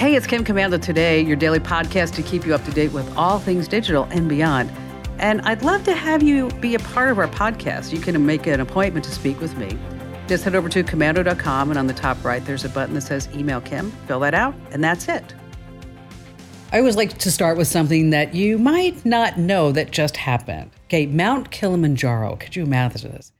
Hey, it's Kim Komando today, your daily podcast to keep you up to date with all things digital and beyond. And I'd love to have you be a part of our podcast. You can make an appointment to speak with me. Just head over to komando.com, and on the top right, there's a button that says Email Kim. Fill that out, and that's it. I always like to start with something that you might not know that just happened. Okay, Mount Kilimanjaro. Could you imagine this?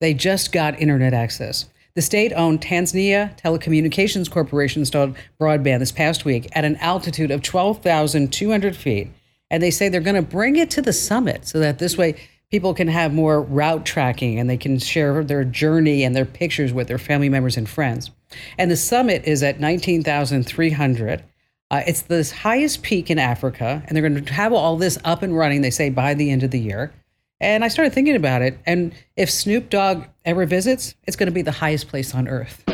They just got internet access. The state owned Tanzania Telecommunications Corporation installed broadband this past week at an altitude of 12,200 feet. And they say they're going to bring it to the summit so that this way people can have more route tracking and they can share their journey and their pictures with their family members and friends. And the summit is at 19,300. Uh, it's the highest peak in Africa, and they're going to have all this up and running, they say, by the end of the year. And I started thinking about it. And if Snoop Dogg ever visits, it's going to be the highest place on earth.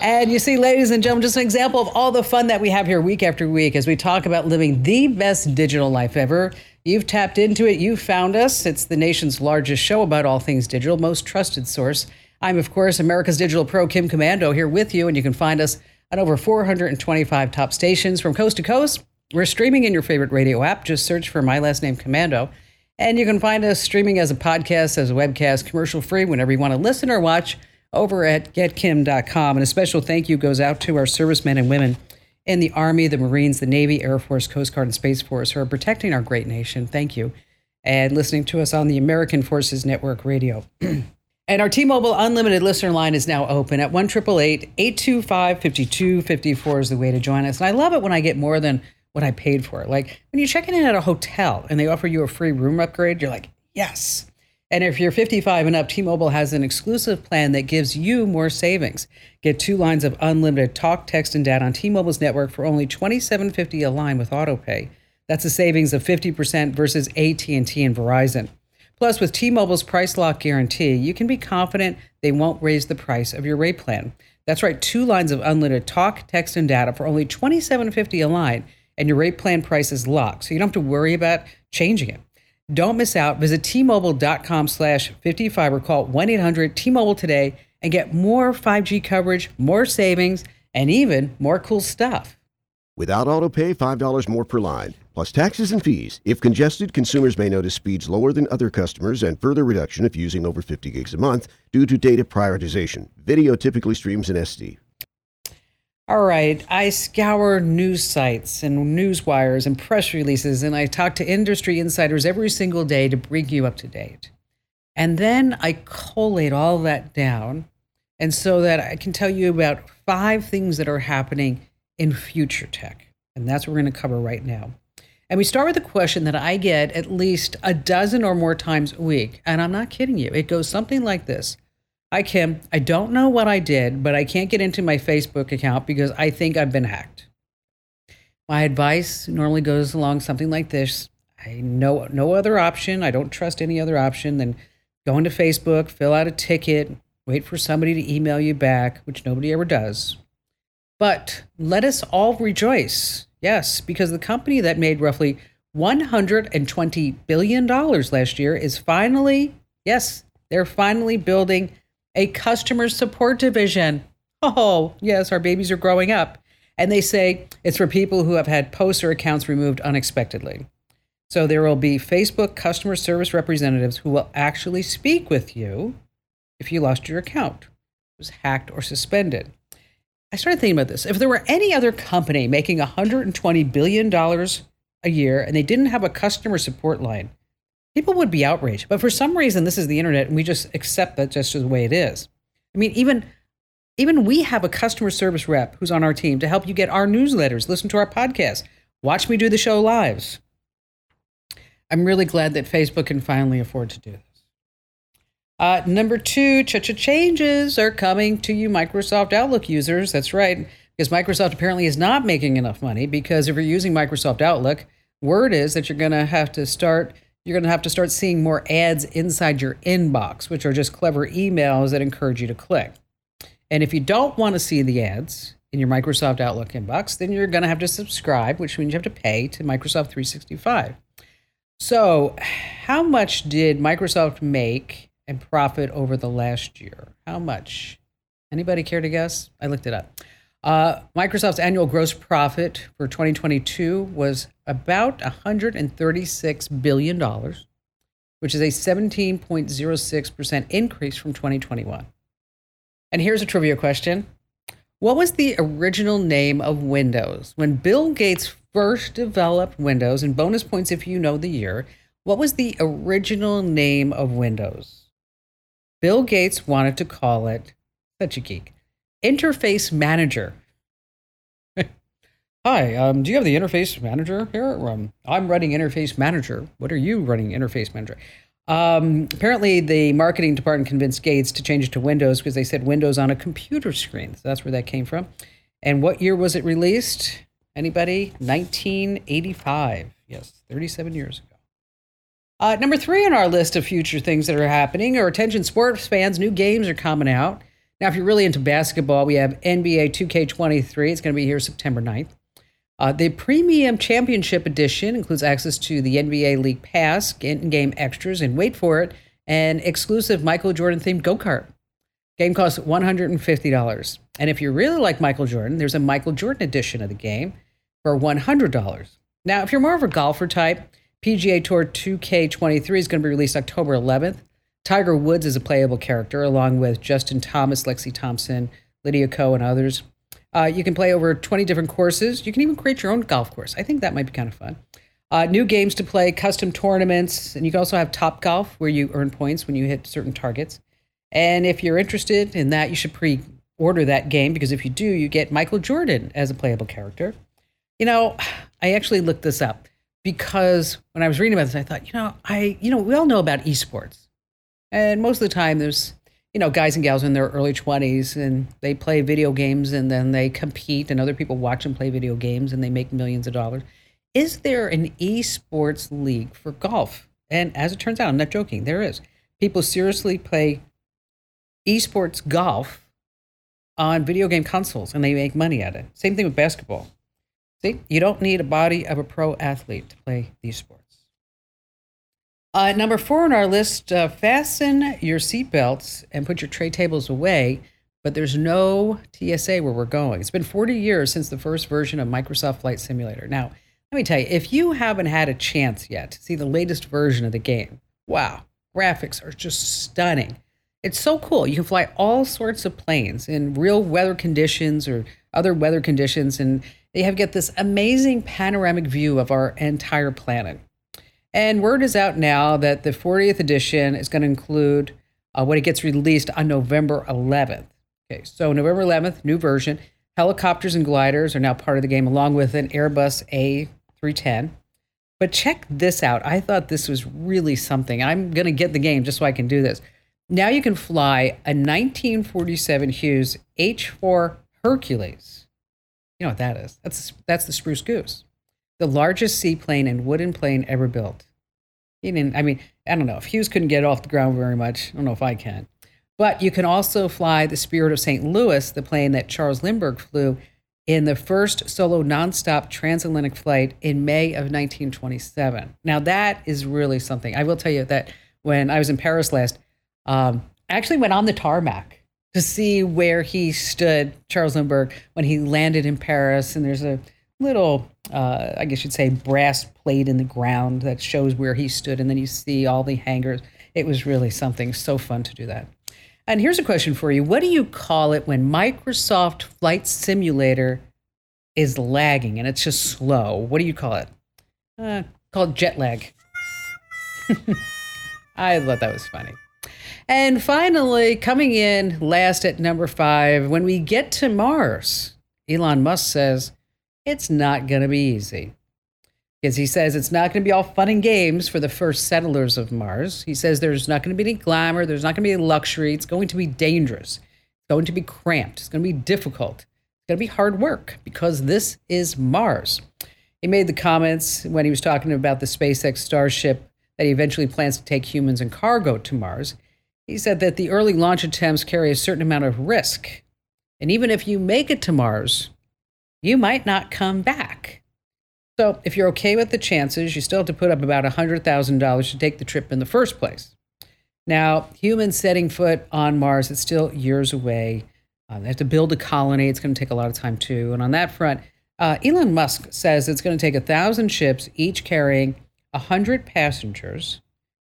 And you see, ladies and gentlemen, just an example of all the fun that we have here week after week as we talk about living the best digital life ever. You've tapped into it, you've found us. It's the nation's largest show about all things digital, most trusted source. I'm, of course, America's Digital Pro Kim Komando here with you, and you can find us on over 425 top stations from coast to coast. We're streaming in your favorite radio app. Just search for my last name, Komando. And you can find us streaming as a podcast, as a webcast, commercial free, whenever you want to listen or watch over at getkim.com. And a special thank you goes out to our servicemen and women in the Army, the Marines, the Navy, Air Force, Coast Guard, and Space Force who are protecting our great nation. Thank you. And listening to us on the American Forces Network Radio. and our T Mobile Unlimited listener line is now open at 1 825 5254 is the way to join us. And I love it when I get more than what I paid for. Like when you're checking in at a hotel and they offer you a free room upgrade, you're like, yes. And if you're 55 and up, T Mobile has an exclusive plan that gives you more savings. Get two lines of unlimited talk, text, and data on T Mobile's network for only $27.50 a line with AutoPay. That's a savings of 50% versus AT&T and Verizon. Plus, with T-Mobile's price lock guarantee, you can be confident they won't raise the price of your rate plan. That's right, two lines of unlimited talk, text, and data for only $27.50 a line, and your rate plan price is locked, so you don't have to worry about changing it. Don't miss out. Visit tmobile.com slash 55 or call 1-800-T-Mobile today and get more 5G coverage, more savings, and even more cool stuff. Without auto pay, $5 more per line, plus taxes and fees. If congested, consumers may notice speeds lower than other customers and further reduction if using over 50 gigs a month due to data prioritization. Video typically streams in SD. All right, I scour news sites and news wires and press releases, and I talk to industry insiders every single day to bring you up to date. And then I collate all that down, and so that I can tell you about five things that are happening in future tech. And that's what we're going to cover right now. And we start with a question that I get at least a dozen or more times a week. And I'm not kidding you. It goes something like this Hi, Kim. I don't know what I did, but I can't get into my Facebook account because I think I've been hacked. My advice normally goes along something like this I know no other option. I don't trust any other option than going to Facebook, fill out a ticket, wait for somebody to email you back, which nobody ever does. But let us all rejoice. Yes, because the company that made roughly $120 billion last year is finally, yes, they're finally building a customer support division. Oh, yes, our babies are growing up. And they say it's for people who have had posts or accounts removed unexpectedly. So there will be Facebook customer service representatives who will actually speak with you if you lost your account, was hacked or suspended. I started thinking about this. If there were any other company making $120 billion a year and they didn't have a customer support line, people would be outraged. But for some reason, this is the internet, and we just accept that just the way it is. I mean, even even we have a customer service rep who's on our team to help you get our newsletters, listen to our podcast, watch me do the show lives. I'm really glad that Facebook can finally afford to do this. Uh, number two, ch-ch changes are coming to you, Microsoft Outlook users. That's right, because Microsoft apparently is not making enough money. Because if you're using Microsoft Outlook, word is that you're going to have to start you're going to have to start seeing more ads inside your inbox, which are just clever emails that encourage you to click. And if you don't want to see the ads in your Microsoft Outlook inbox, then you're going to have to subscribe, which means you have to pay to Microsoft 365. So, how much did Microsoft make and profit over the last year? How much? Anybody care to guess? I looked it up. Uh, Microsoft's annual gross profit for 2022 was about $136 billion, which is a 17.06% increase from 2021. And here's a trivia question What was the original name of Windows? When Bill Gates first developed Windows, and bonus points if you know the year, what was the original name of Windows? Bill Gates wanted to call it, such a geek, Interface Manager. Hi, um, do you have the Interface Manager here? Um, I'm running Interface Manager. What are you running Interface Manager? Um, apparently, the marketing department convinced Gates to change it to Windows because they said Windows on a computer screen. So that's where that came from. And what year was it released? Anybody? 1985. Yes, 37 years ago. Uh, number three on our list of future things that are happening are attention sports fans. New games are coming out. Now, if you're really into basketball, we have NBA 2K23. It's going to be here September 9th. Uh, the Premium Championship Edition includes access to the NBA League Pass, in game extras, and wait for it, an exclusive Michael Jordan themed go kart. Game costs $150. And if you really like Michael Jordan, there's a Michael Jordan edition of the game for $100. Now, if you're more of a golfer type, PGA Tour 2K23 is going to be released October 11th. Tiger Woods is a playable character, along with Justin Thomas, Lexi Thompson, Lydia Ko, and others. Uh, you can play over 20 different courses. You can even create your own golf course. I think that might be kind of fun. Uh, new games to play, custom tournaments, and you can also have Top Golf where you earn points when you hit certain targets. And if you're interested in that, you should pre order that game because if you do, you get Michael Jordan as a playable character. You know, I actually looked this up because when I was reading about this, I thought, you know, I, you know, we all know about esports. And most of the time, there's you know, guys and gals in their early 20s and they play video games and then they compete and other people watch them play video games and they make millions of dollars. Is there an esports league for golf? And as it turns out, I'm not joking, there is. People seriously play esports golf on video game consoles and they make money at it. Same thing with basketball. See, you don't need a body of a pro athlete to play these sports. Uh, number four on our list uh, fasten your seatbelts and put your tray tables away, but there's no TSA where we're going. It's been 40 years since the first version of Microsoft Flight Simulator. Now, let me tell you, if you haven't had a chance yet to see the latest version of the game, wow, graphics are just stunning. It's so cool. You can fly all sorts of planes in real weather conditions or other weather conditions, and they have get this amazing panoramic view of our entire planet. And word is out now that the 40th edition is going to include uh, when it gets released on November 11th. Okay, so November 11th, new version. Helicopters and gliders are now part of the game, along with an Airbus A310. But check this out. I thought this was really something. I'm going to get the game just so I can do this. Now you can fly a 1947 Hughes H4 Hercules. You know what that is? That's that's the Spruce Goose the largest seaplane and wooden plane ever built. He didn't, I mean, I don't know. If Hughes couldn't get off the ground very much, I don't know if I can. But you can also fly the Spirit of St. Louis, the plane that Charles Lindbergh flew in the first solo nonstop transatlantic flight in May of 1927. Now, that is really something. I will tell you that when I was in Paris last, um, I actually went on the tarmac to see where he stood, Charles Lindbergh, when he landed in Paris. And there's a little, uh, I guess you'd say, brass plate in the ground that shows where he stood, and then you see all the hangars. It was really something so fun to do that. And here's a question for you What do you call it when Microsoft Flight Simulator is lagging and it's just slow? What do you call it? Uh, called jet lag. I thought that was funny. And finally, coming in last at number five, when we get to Mars, Elon Musk says it's not going to be easy. Because he says it's not going to be all fun and games for the first settlers of Mars. He says there's not going to be any glamour, there's not going to be any luxury. It's going to be dangerous, it's going to be cramped, it's going to be difficult, it's going to be hard work because this is Mars. He made the comments when he was talking about the SpaceX Starship that he eventually plans to take humans and cargo to Mars. He said that the early launch attempts carry a certain amount of risk. And even if you make it to Mars, you might not come back. So, if you're okay with the chances, you still have to put up about $100,000 to take the trip in the first place. Now, humans setting foot on Mars, it's still years away. Uh, they have to build a colony. It's going to take a lot of time too. And on that front, uh, Elon Musk says it's going to take a thousand ships, each carrying a hundred passengers,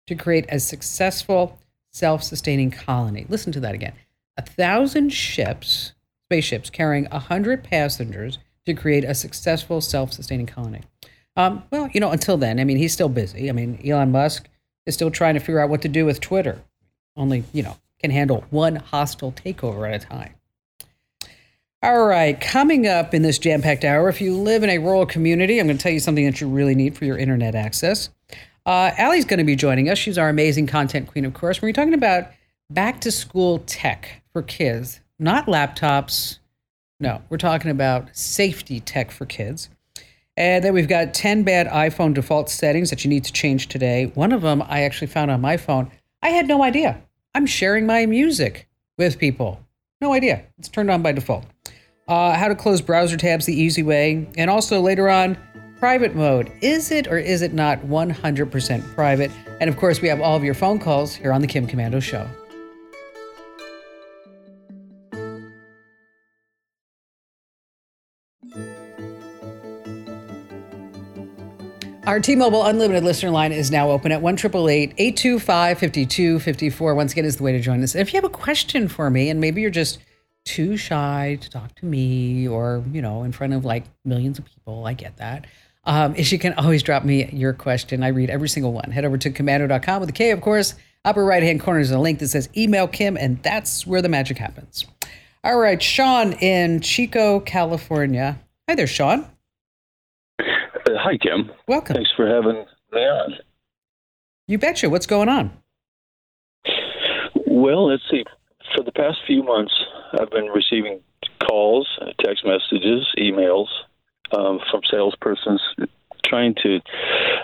to create a successful self-sustaining colony. Listen to that again: a thousand ships, spaceships carrying a hundred passengers to create a successful self-sustaining colony. Um, well, you know, until then, I mean, he's still busy. I mean, Elon Musk is still trying to figure out what to do with Twitter. Only, you know, can handle one hostile takeover at a time. All right, coming up in this jam packed hour, if you live in a rural community, I'm going to tell you something that you really need for your internet access. Uh, Allie's going to be joining us. She's our amazing content queen, of course. We're talking about back to school tech for kids, not laptops. No, we're talking about safety tech for kids. And then we've got 10 bad iPhone default settings that you need to change today. One of them I actually found on my phone. I had no idea. I'm sharing my music with people. No idea. It's turned on by default. Uh, how to close browser tabs the easy way. And also later on, private mode. Is it or is it not 100% private? And of course, we have all of your phone calls here on The Kim Komando Show. Our T-Mobile Unlimited listener line is now open at 1 825 5254 Once again, is the way to join us. If you have a question for me, and maybe you're just too shy to talk to me or, you know, in front of like millions of people, I get that. Um, is you can always drop me your question. I read every single one. Head over to komando.com with a K, of course. Upper right hand corner is a link that says email Kim, and that's where the magic happens. All right, Sean in Chico, California. Hi there, Sean. Uh, hi, Kim. Welcome. Thanks for having me on. You betcha. What's going on? Well, let's see. For the past few months, I've been receiving calls, text messages, emails um, from salespersons trying to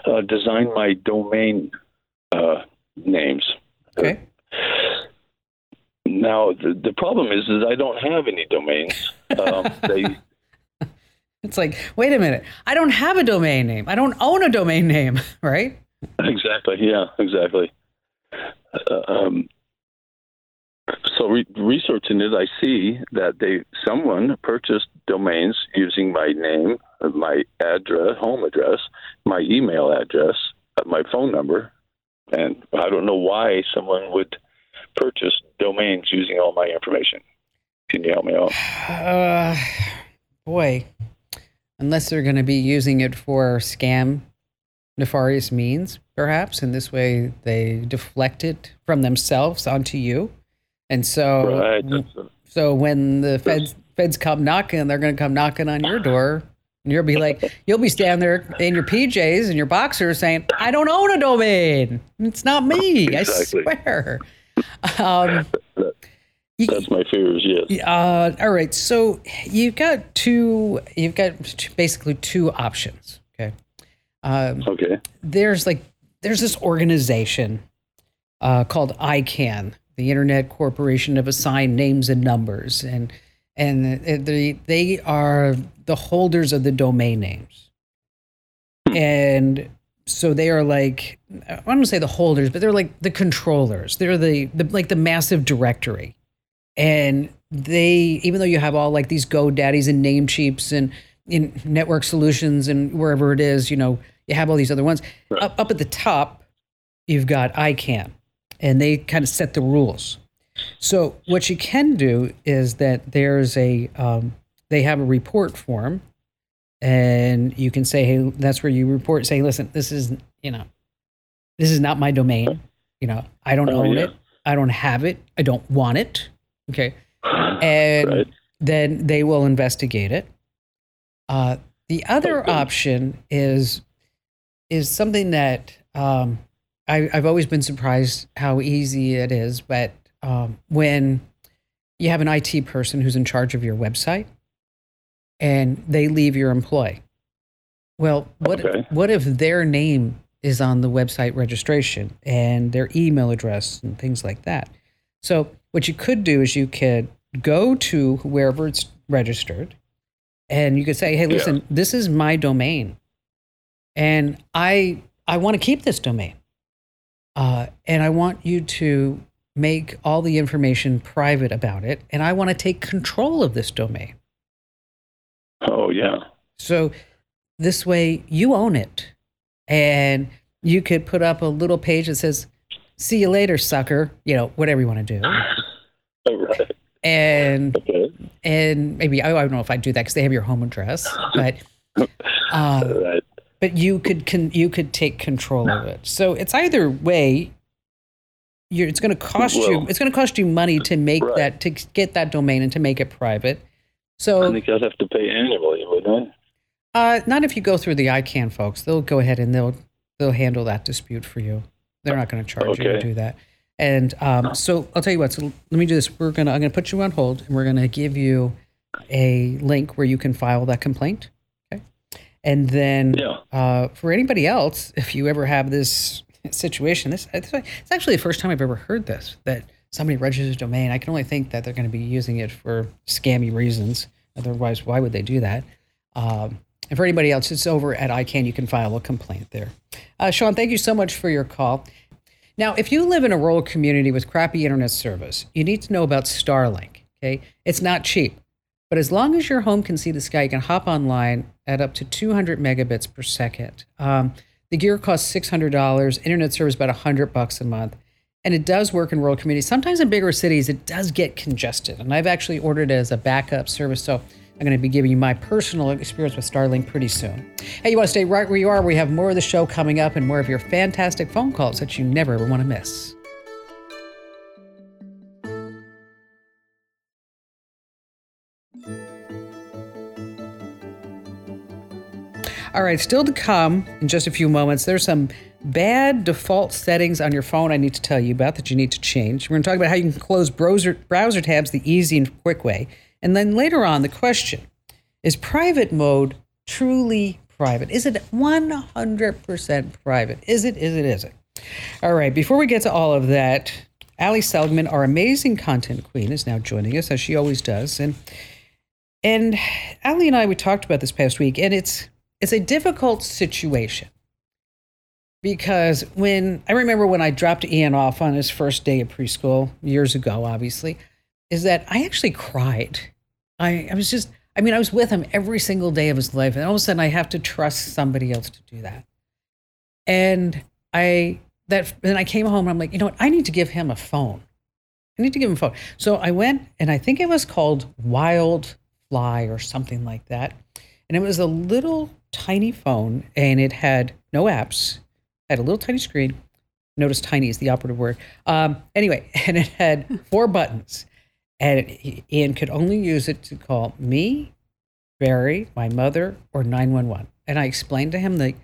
uh, design my domain uh, names. Okay. Now the, the problem is, is I don't have any domains. Um, they It's like, wait a minute. I don't have a domain name. I don't own a domain name, right? Exactly. Yeah. Exactly. Uh, um, so re- researching it, I see that they someone purchased domains using my name, my address, home address, my email address, uh, my phone number, and I don't know why someone would purchase domains using all my information. Can you help me out? Uh, boy, unless they're going to be using it for scam, nefarious means, perhaps. In this way, they deflect it from themselves onto you. And so, Right. so when the feds feds come knocking, they're going to come knocking on your door, and you'll be like, you'll be standing there in your PJs and your boxers saying, "I don't own a domain. It's not me. Exactly. I swear." Um, you- that's my fears. Yes. uh, all right. So you've got two. You've got basically two options. Okay. Um, Okay. there's like there's this organization uh, called ICANN, the Internet Corporation of Assigned Names and Numbers, and and they they are the holders of the domain names, and so they are like I don't want to say the holders, but they're like the controllers. They're the, the like the massive directory, and they even though you have all like these GoDaddies and Namecheaps and in network solutions and wherever it is, you know, you have all these other ones. Right. Up up at the top, you've got ICANN, and they kind of set the rules. So what you can do is that there's a um, they have a report form, and you can say, hey, that's where you report. Say, listen, this is you know, this is not my domain. You know, I don't Oh, own yeah. it. I don't have it. I don't want it. Okay, and Right. then they will investigate it. Uh, the other Okay. option is is something that um, I, I've always been surprised how easy it is. But um, when you have an IT person who's in charge of your website and they leave your employ, well, what Okay. what if their name is on the website registration and their email address and things like that? So what you could do is you could go to wherever it's registered and you could say, "Hey, Yeah. listen, this is my domain, and I I want to keep this domain, uh, and I want you to make all the information private about it, and I want to take control of this domain. Oh yeah. So this way you own it. And you could put up a little page that says, see you later, sucker, you know, whatever you want to do. All right. And Okay. and maybe I, I don't know if I'd do that because they have your home address, but uh, right. but you could con- you could take control of it. So it's either way. You're, it's going to cost you. It's going to cost you money to make Right. that to get that domain and to make it private. So I think I'd have to pay annually, wouldn't I? uh, not if you go through the ICANN folks. They'll go ahead and they'll they'll handle that dispute for you. They're not going to charge you to do that. And um, so I'll tell you what. So let me do this. We're gonna I'm gonna put you on hold, and we're gonna give you a link where you can file that complaint. Okay. And then Yeah. uh, for anybody else, if you ever have this situation, this it's actually the first time I've ever heard this that somebody registers a domain. I can only think that they're going to be using it for scammy reasons. Otherwise, why would they do that? Um, and for anybody else, it's over at ICANN. You can file a complaint there. Uh, Sean, thank you so much for your call. Now, if you live in a rural community with crappy internet service, you need to know about Starlink. Okay, it's not cheap, but as long as your home can see the sky, you can hop online at up to 200 megabits per second. Um, the gear costs $600. Internet service about 100 bucks a month, and it does work in rural communities. Sometimes in bigger cities, it does get congested, and I've actually ordered it as a backup service. So I'm going to be giving you my personal experience with Starlink pretty soon. Hey, you want to stay right where you are? We have more of the show coming up and more of your fantastic phone calls that you never ever want to miss. All right, still to come in just a few moments. There's some bad default settings on your phone I need to tell you about that you need to change. We're going to talk about how you can close browser, browser tabs the easy and quick way. And then later on, the question is private mode truly private? Is it 100% private? Is it? Is it? Is it? All right, before we get to all of that, Ali Seligman, our amazing content queen, is now joining us as she always does. And and Ali and I we talked about this past week, and it's it's a difficult situation because when I remember when I dropped Ian off on his first day of preschool years ago, obviously, is that I actually cried. I, I was just, I mean, I was with him every single day of his life, and all of a sudden I have to trust somebody else to do that. And I that then I came home and I'm like, you know what? I need to give him a phone. I need to give him a phone. So I went and I think it was called Wild Fly or something like that. And it was a little tiny phone and it had no apps, had a little tiny screen. Notice tiny is the operative word. Um, anyway, and it had four buttons. And Ian could only use it to call me, Barry, my mother, or 911. And I explained to him like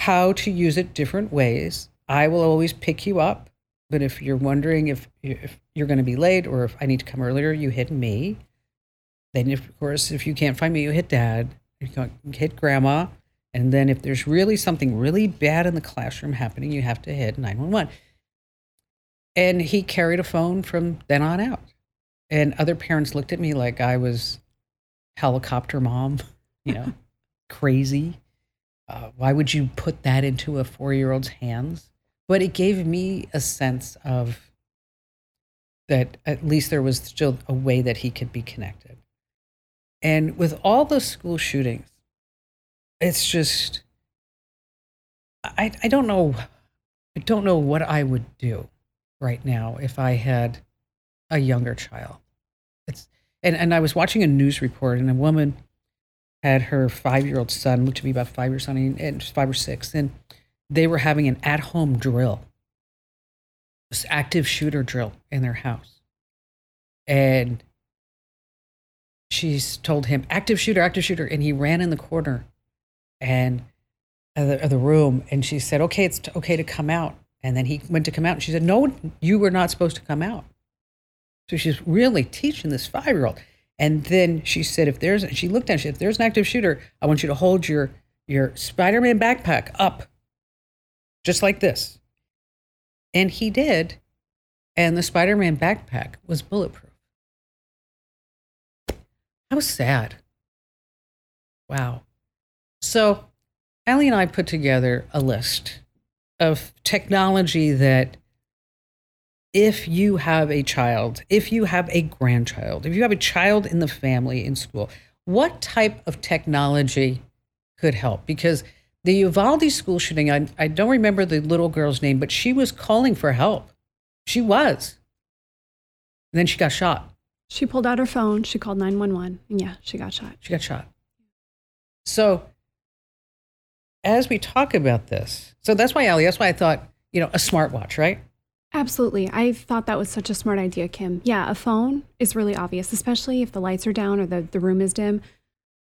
how to use it different ways. I will always pick you up, but if you're wondering if if you're going to be late or if I need to come earlier, you hit me. Then, if, of course, if you can't find me, you hit dad, you hit grandma, and then if there's really something really bad in the classroom happening, you have to hit 911. And he carried a phone from then on out. And other parents looked at me like I was helicopter mom, you know, crazy. Uh, why would you put that into a four year old's hands? But it gave me a sense of that at least there was still a way that he could be connected. And with all the school shootings, it's just, I, I don't know. I don't know what I would do right now if I had a younger child. It's, and, and I was watching a news report, and a woman had her five year old son, looked to be about five years old, and five or six, and they were having an at home drill, this active shooter drill in their house. And she's told him, active shooter, active shooter. And he ran in the corner and of the, of the room. And she said, okay, it's t- okay to come out. And then he went to come out. And she said, no, you were not supposed to come out. So she's really teaching this five year old. And then she said, if there's, she looked at it, she said, if there's an active shooter, I want you to hold your, your Spider Man backpack up, just like this. And he did. And the Spider Man backpack was bulletproof. I was sad. Wow. So, Allie and I put together a list of technology that if you have a child, if you have a grandchild, if you have a child in the family in school, what type of technology could help? Because the Uvalde school shooting, I, I don't remember the little girl's name, but she was calling for help. She was. And then she got shot. She pulled out her phone, she called 911, and yeah, she got shot. She got shot. So, as we talk about this, so that's why, Ali, that's why I thought, you know, a smartwatch, right? Absolutely. I thought that was such a smart idea, Kim. Yeah, a phone is really obvious, especially if the lights are down or the, the room is dim.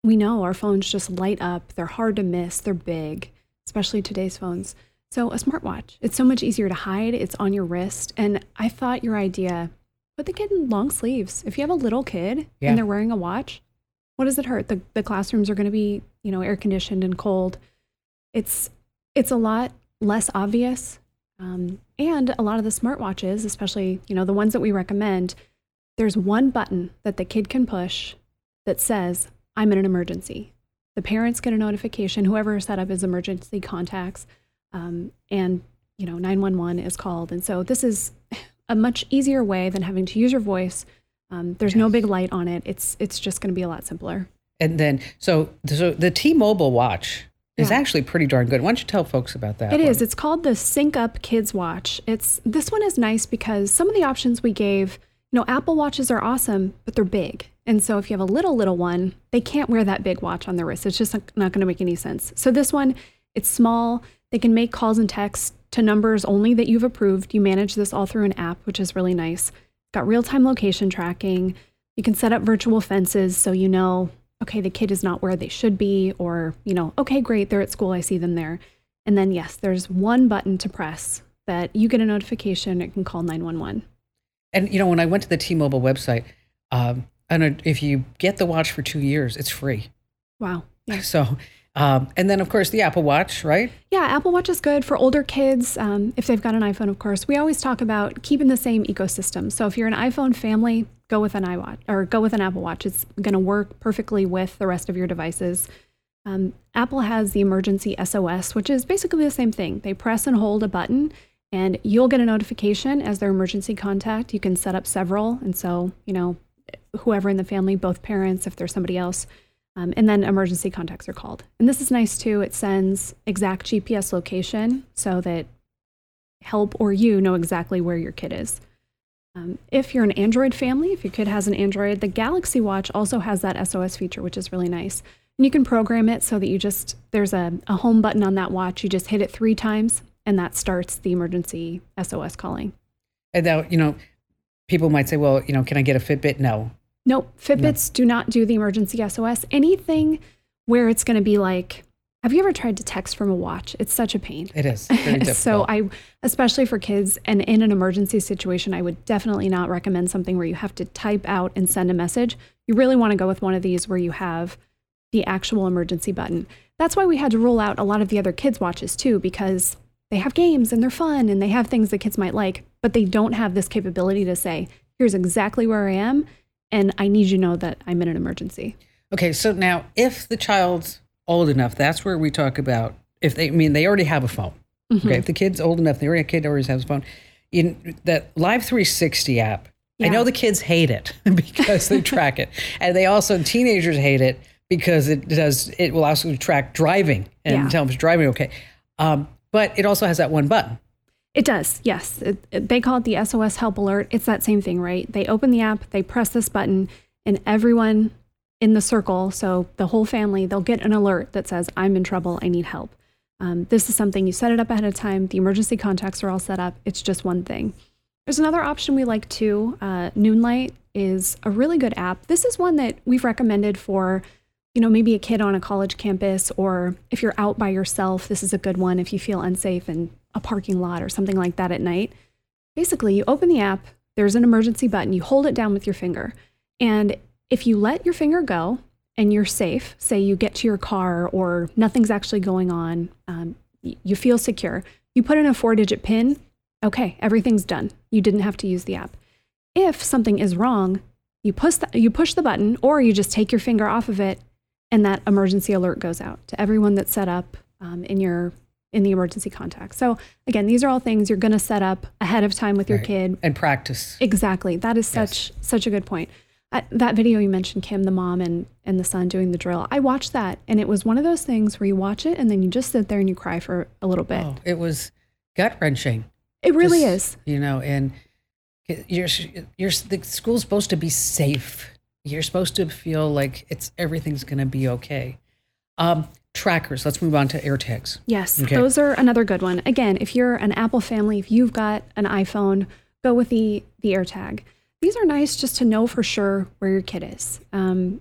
We know our phones just light up. They're hard to miss. They're big, especially today's phones. So, a smartwatch, it's so much easier to hide. It's on your wrist. And I thought your idea put the kid in long sleeves. If you have a little kid Yeah. and they're wearing a watch, what does it hurt? The, the classrooms are going to be, you know, air conditioned and cold. It's it's a lot less obvious, um, and a lot of the smartwatches, especially you know the ones that we recommend, there's one button that the kid can push that says I'm in an emergency. The parents get a notification. Whoever set up his emergency contacts, um, and you know 911 is called. And so this is a much easier way than having to use your voice. Um, there's no big light on it. It's it's just going to be a lot simpler. And then, so, so the T-Mobile watch is Yeah. actually pretty darn good. Why don't you tell folks about that? It one? is. It's called the SyncUP Kids Watch. It's this one is nice because some of the options we gave, you know, Apple watches are awesome, but they're big. And so if you have a little little one, they can't wear that big watch on their wrist. It's just not going to make any sense. So this one, it's small. They can make calls and texts to numbers only that you've approved. You manage this all through an app, which is really nice. Got real-time location tracking. You can set up virtual fences so you know, okay, the kid is not where they should be or, you know, okay, great, they're at school, I see them there. And then, yes, there's one button to press that you get a notification. It can call 911. And you know, when I went to the T-Mobile website, um, and if you get the watch for two years, it's free. Wow. Yeah. So, um, and then of course the Apple Watch, right? Yeah, Apple Watch is good for older kids. Um, if they've got an iPhone, of course. We always talk about keeping the same ecosystem. So if you're an iPhone family, go with an iWatch or go with an Apple Watch. It's going to work perfectly with the rest of your devices. Um, Apple has the emergency SOS, which is basically the same thing. They press and hold a button, and you'll get a notification as their emergency contact. You can set up several, and so you know whoever in the family, both parents, if there's somebody else, um, and then emergency contacts are called. And this is nice too. It sends exact GPS location so that help or you know exactly where your kid is. Um, if you're an Android family, if your kid has an Android, the Galaxy Watch also has that SOS feature, which is really nice. And you can program it so that you just, there's a, a home button on that watch. You just hit it three times, and that starts the emergency SOS calling. And now, you know, people might say, well, you know, can I get a Fitbit? No. Nope, Fitbits do not do the emergency SOS. Anything where it's going to be like, have you ever tried to text from a watch? It's such a pain. It is so I, especially for kids and in an emergency situation, I would definitely not recommend something where you have to type out and send a message. You really want to go with one of these where you have the actual emergency button. That's why we had to roll out a lot of the other kids' watches too, because they have games and they're fun and they have things that kids might like, but they don't have this capability to say, here's exactly where I am, and I need you to know that I'm in an emergency. Okay, so now if the child's old enough, that's where we talk about if they I mean they already have a phone. Mm-hmm. Okay, if the kid's old enough, a kid already has a phone. In that Life360 app, I know the kids hate it because they track it, and they also teenagers hate it because it does it will also track driving and Yeah. tell them driving okay. Um, but it also has that one button. It does, yes. It, it- they call it the SOS Help Alert. It's that same thing, right? They open the app, they press this button, and everyone in the circle, so the whole family, they'll get an alert that says, I'm in trouble, I need help. Um, this is something you set it up ahead of time. The emergency contacts are all set up. It's just one thing. There's another option we like too. Uh, Noonlight is a really good app. This is one that we've recommended for, you know, maybe a kid on a college campus, or if you're out by yourself, this is a good one if you feel unsafe in a parking lot or something like that at night. Basically, you open the app, there's an emergency button, you hold it down with your finger. And if you let your finger go and you're safe, say you get to your car or nothing's actually going on, um, you feel secure, you put in a four digit PIN, okay, everything's done. You didn't have to use the app. If something is wrong, you push the, you push the button or you just take your finger off of it and that emergency alert goes out to everyone that's set up um, in your in the emergency contact. So again, these are all things you're going to set up ahead of time with your Right. kid. And practice. Exactly. That is such such a good point. Uh, that video you mentioned, Kim, the mom and and the son doing the drill. I watched that, and it was one of those things where you watch it and then you just sit there and you cry for a little bit. Oh, it was gut wrenching. it really Just, is. You know, and you're you're the school's supposed to be safe. You're supposed to feel like it's everything's going to be okay. Um, trackers. Let's move on to AirTags. Yes, Okay. those are another good one. Again, if you're an Apple family, if you've got an iPhone, go with the the AirTag. These are nice just to know for sure where your kid is. Um,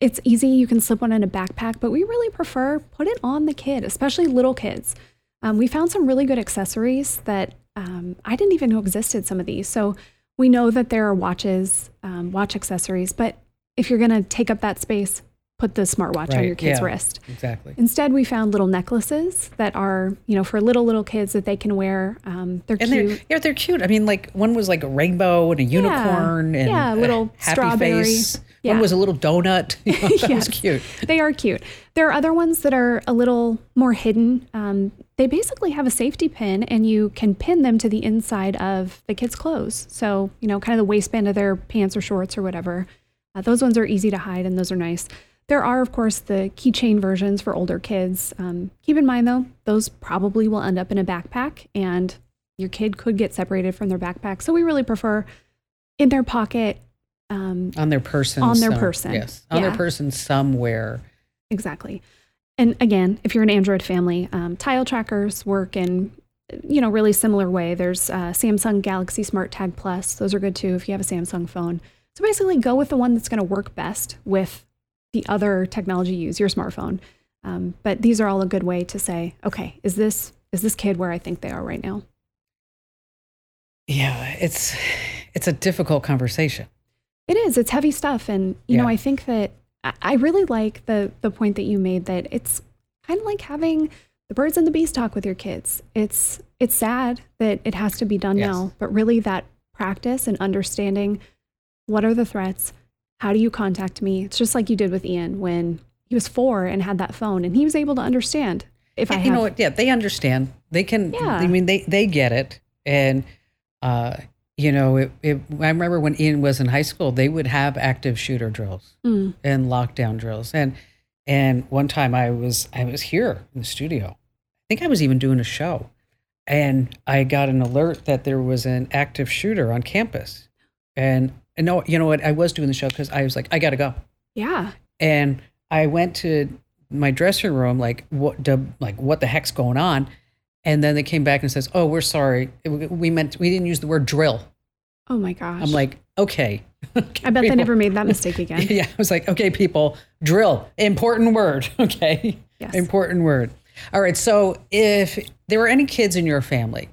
it's easy; you can slip one in a backpack, but we really prefer put it on the kid, especially little kids. Um, we found some really good accessories that um, I didn't even know existed. Some of these, so we know that there are watches, um, watch accessories, but if you're going to take up that space, put the smartwatch on your kid's yeah. wrist. Exactly. Instead, we found little necklaces that are, you know, for little little kids that they can wear. Um, they're And cute. they're yeah, they're cute. I mean, like one was like a rainbow and a unicorn and Yeah, a little happy strawberry. face. Yeah. One was a little donut. You know, that Yes. was cute. They are cute. There are other ones that are a little more hidden. Um, they basically have a safety pin, and you can pin them to the inside of the kids' clothes. So, you know, kind of the waistband of their pants or shorts or whatever. Uh, those ones are easy to hide, and those are nice. There are, of course, the keychain versions for older kids. Um, keep in mind, though, those probably will end up in a backpack, and your kid could get separated from their backpack. So, we really prefer in their pocket. Um, On their person. On their some- person. Yes. On their person somewhere. Exactly. And again, if you're an Android family, um, tile trackers work in you know really similar way. There's uh, Samsung Galaxy Smart Tag Plus; those are good too if you have a Samsung phone. So basically, go with the one that's going to work best with the other technology you use, your smartphone. Um, but these are all a good way to say, okay, is this is this kid where I think they are right now? Yeah, it's it's a difficult conversation. It is. It's heavy stuff, and you know, I think that I- I really like the the point that you made that it's kind of like having the birds and the bees talk with your kids. It's it's sad that it has to be done Yes. now, but really that practice and understanding what are the threats, how do you contact me? It's just like you did with Ian when he was four and had that phone, and he was able to understand if I have you know what? Yeah, they understand. They can. Yeah. I mean, they they get it, and uh, you know, it, it, I remember when Ian was in high school, they would have active shooter drills Mm, and lockdown drills, and and one time I was I was here in the studio. I think I was even doing a show, and I got an alert that there was an active shooter on campus, and and no, you know what? I was doing the show because I was like, I got to go. yeah, and I went to my dressing room, like what, the, like what the heck's going on? And then they came back and says, "Oh, we're sorry. We meant we didn't use the word drill." oh my gosh, I'm like, "Okay." I bet they never made that mistake again. Yeah, I was like, "Okay, people, drill, important word." Okay, Yes. important word. All right. So, if there were any kids in your family,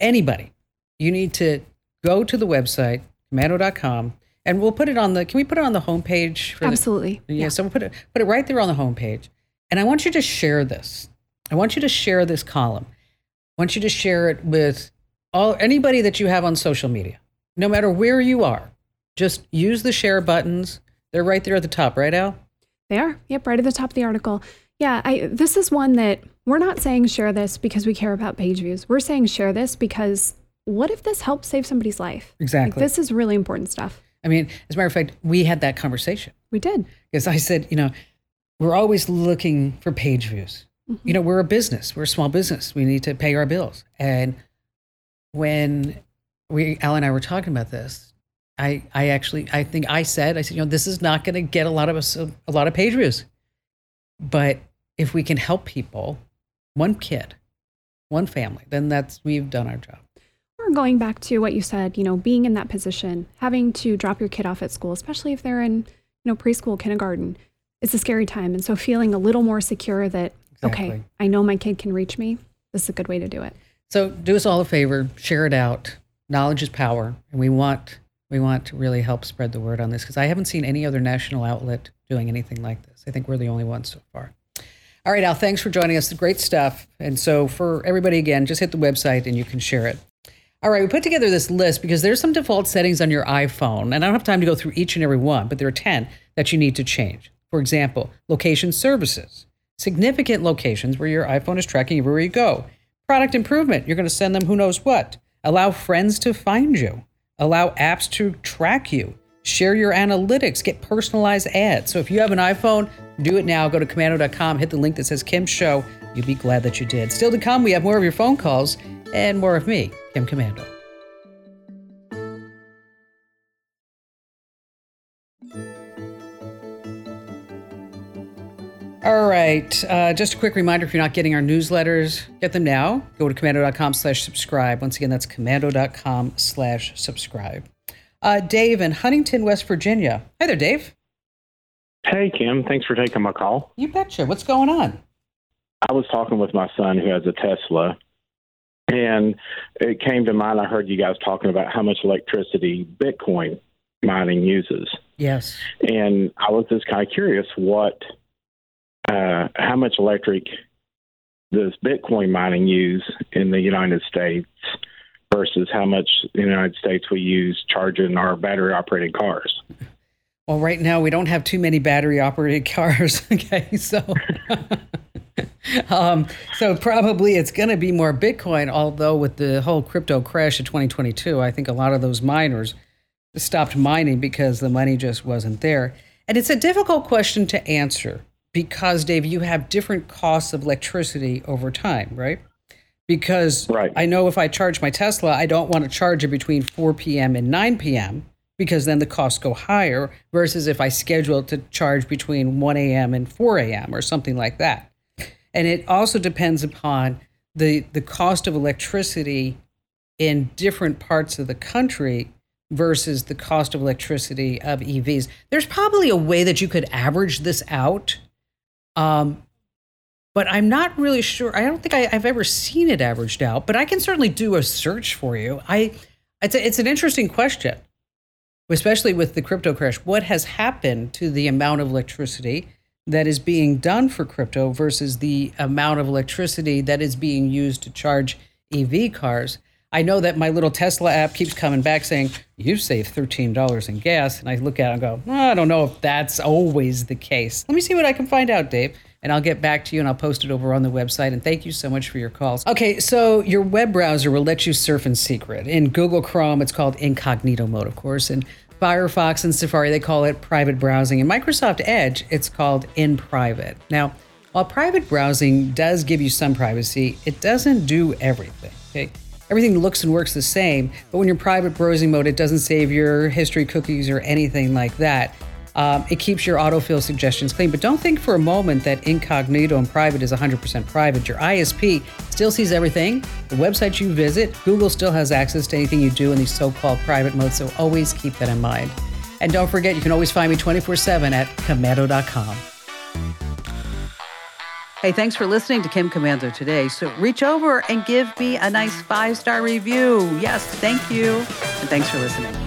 anybody, you need to go to the website komando.com, and we'll put it on the. Can we put it on the homepage? For the, Absolutely, yeah, so we'll put it put it right there on the homepage. And I want you to share this. I want you to share this column. I want you to share it with all anybody that you have on social media. No matter where you are. Just use the share buttons. They're right there at the top, right Al? They are. Yep, right at the top of the article. Yeah, I this is one that we're not saying share this because we care about page views. We're saying share this because what if this helps save somebody's life? Like, Exactly. this is really important stuff. I mean, as a matter of fact, we had that conversation. We did. Because I said, you know, we're always looking for page views. Mm-hmm. You know, we're a business, we're a small business. We need to pay our bills. And when we, Al and I were talking about this, I, I actually, I think I said, I said, you know, this is not going to get a lot of us, a, a lot of page views. But if we can help people, one kid, one family, then that's, we've done our job. Going back to what you said, you know, being in that position, having to drop your kid off at school, especially if they're in, you know, preschool, kindergarten, it's a scary time. And so feeling a little more secure that, okay, I know my kid can reach me. This is a good way to do it. So do us all a favor, share it out. Knowledge is power, and we want we want to really help spread the word on this because I haven't seen any other national outlet doing anything like this. I think we're the only ones so far. All right, Al, thanks for joining us. Great stuff. And so for everybody again, just hit the website and you can share it. All right, we put together this list because there's some default settings on your iPhone, and I don't have time to go through each and every one, but there are 10 that you need to change. For example, location services. significant locations where your iPhone is tracking everywhere you go. Product improvement, you're going to send them who knows what. Allow friends to find you. Allow apps to track you. Share your analytics. Get personalized ads. So if you have an iPhone, do it now. Go to komando.com, hit the link that says Kim Show. You'll be glad that you did. Still to come, we have more of your phone calls and more of me, Kim Komando. All right. Uh, just a quick reminder if you're not getting our newsletters, get them now. Go to komando.com slash subscribe. Once again, that's komando.com slash subscribe. Uh, Dave in Huntington, West Virginia. Hi there, Dave. Hey, Kim. Thanks for taking my call. You betcha. What's going on? I was talking with my son who has a Tesla, and it came to mind. I heard you guys talking about how much electricity Bitcoin mining uses. Yes. And I was just kind of curious what – uh, how much electric does Bitcoin mining use in the United States versus how much in the United States we use charging our battery operated cars? Well, right now we don't have too many battery operated cars. okay, so. um, so probably it's going to be more Bitcoin. Although with the whole crypto crash of 2022, I think a lot of those miners stopped mining because the money just wasn't there. And it's a difficult question to answer because Dave, you have different costs of electricity over time, right? Because right. I know if I charge my Tesla, I don't want to charge it between 4 p.m. and 9 p.m. because then the costs go higher versus if I schedule it to charge between 1 a.m. and 4 a.m. or something like that. And it also depends upon the the cost of electricity in different parts of the country versus the cost of electricity of EVs. There's probably a way that you could average this out um, but I'm not really sure. I don't think I, have ever seen it averaged out, but I can certainly do a search for you. I, it's, a, it's an interesting question, especially with the crypto crash. What has happened to the amount of electricity that is being done for crypto versus the amount of electricity that is being used to charge EV cars? I know that my little Tesla app keeps coming back saying, You've saved $13 in gas. And I look at it and go, I don't know if that's always the case. Let me see what I can find out, Dave. And I'll get back to you and I'll post it over on the website. And thank you so much for your calls. Okay, so your web browser will let you surf in secret. In Google Chrome, it's called incognito mode, of course. And Firefox and Safari, they call it private browsing. In Microsoft Edge, it's called in private. Now, while private browsing does give you some privacy, it doesn't do everything. Okay everything looks and works the same. But when you're private browsing mode, it doesn't save your history cookies or anything like that. Um, it keeps your autofill suggestions clean. But don't think for a moment that incognito and private is 100% private. Your ISP still sees everything. The websites you visit, Google still has access to anything you do in these so called private modes. So always keep that in mind. And don't forget, you can always find me 24 7 at komando.com. Hey, thanks for listening to Kim Komando today. So reach over and give me a nice five star review. Yes, thank you. And thanks for listening.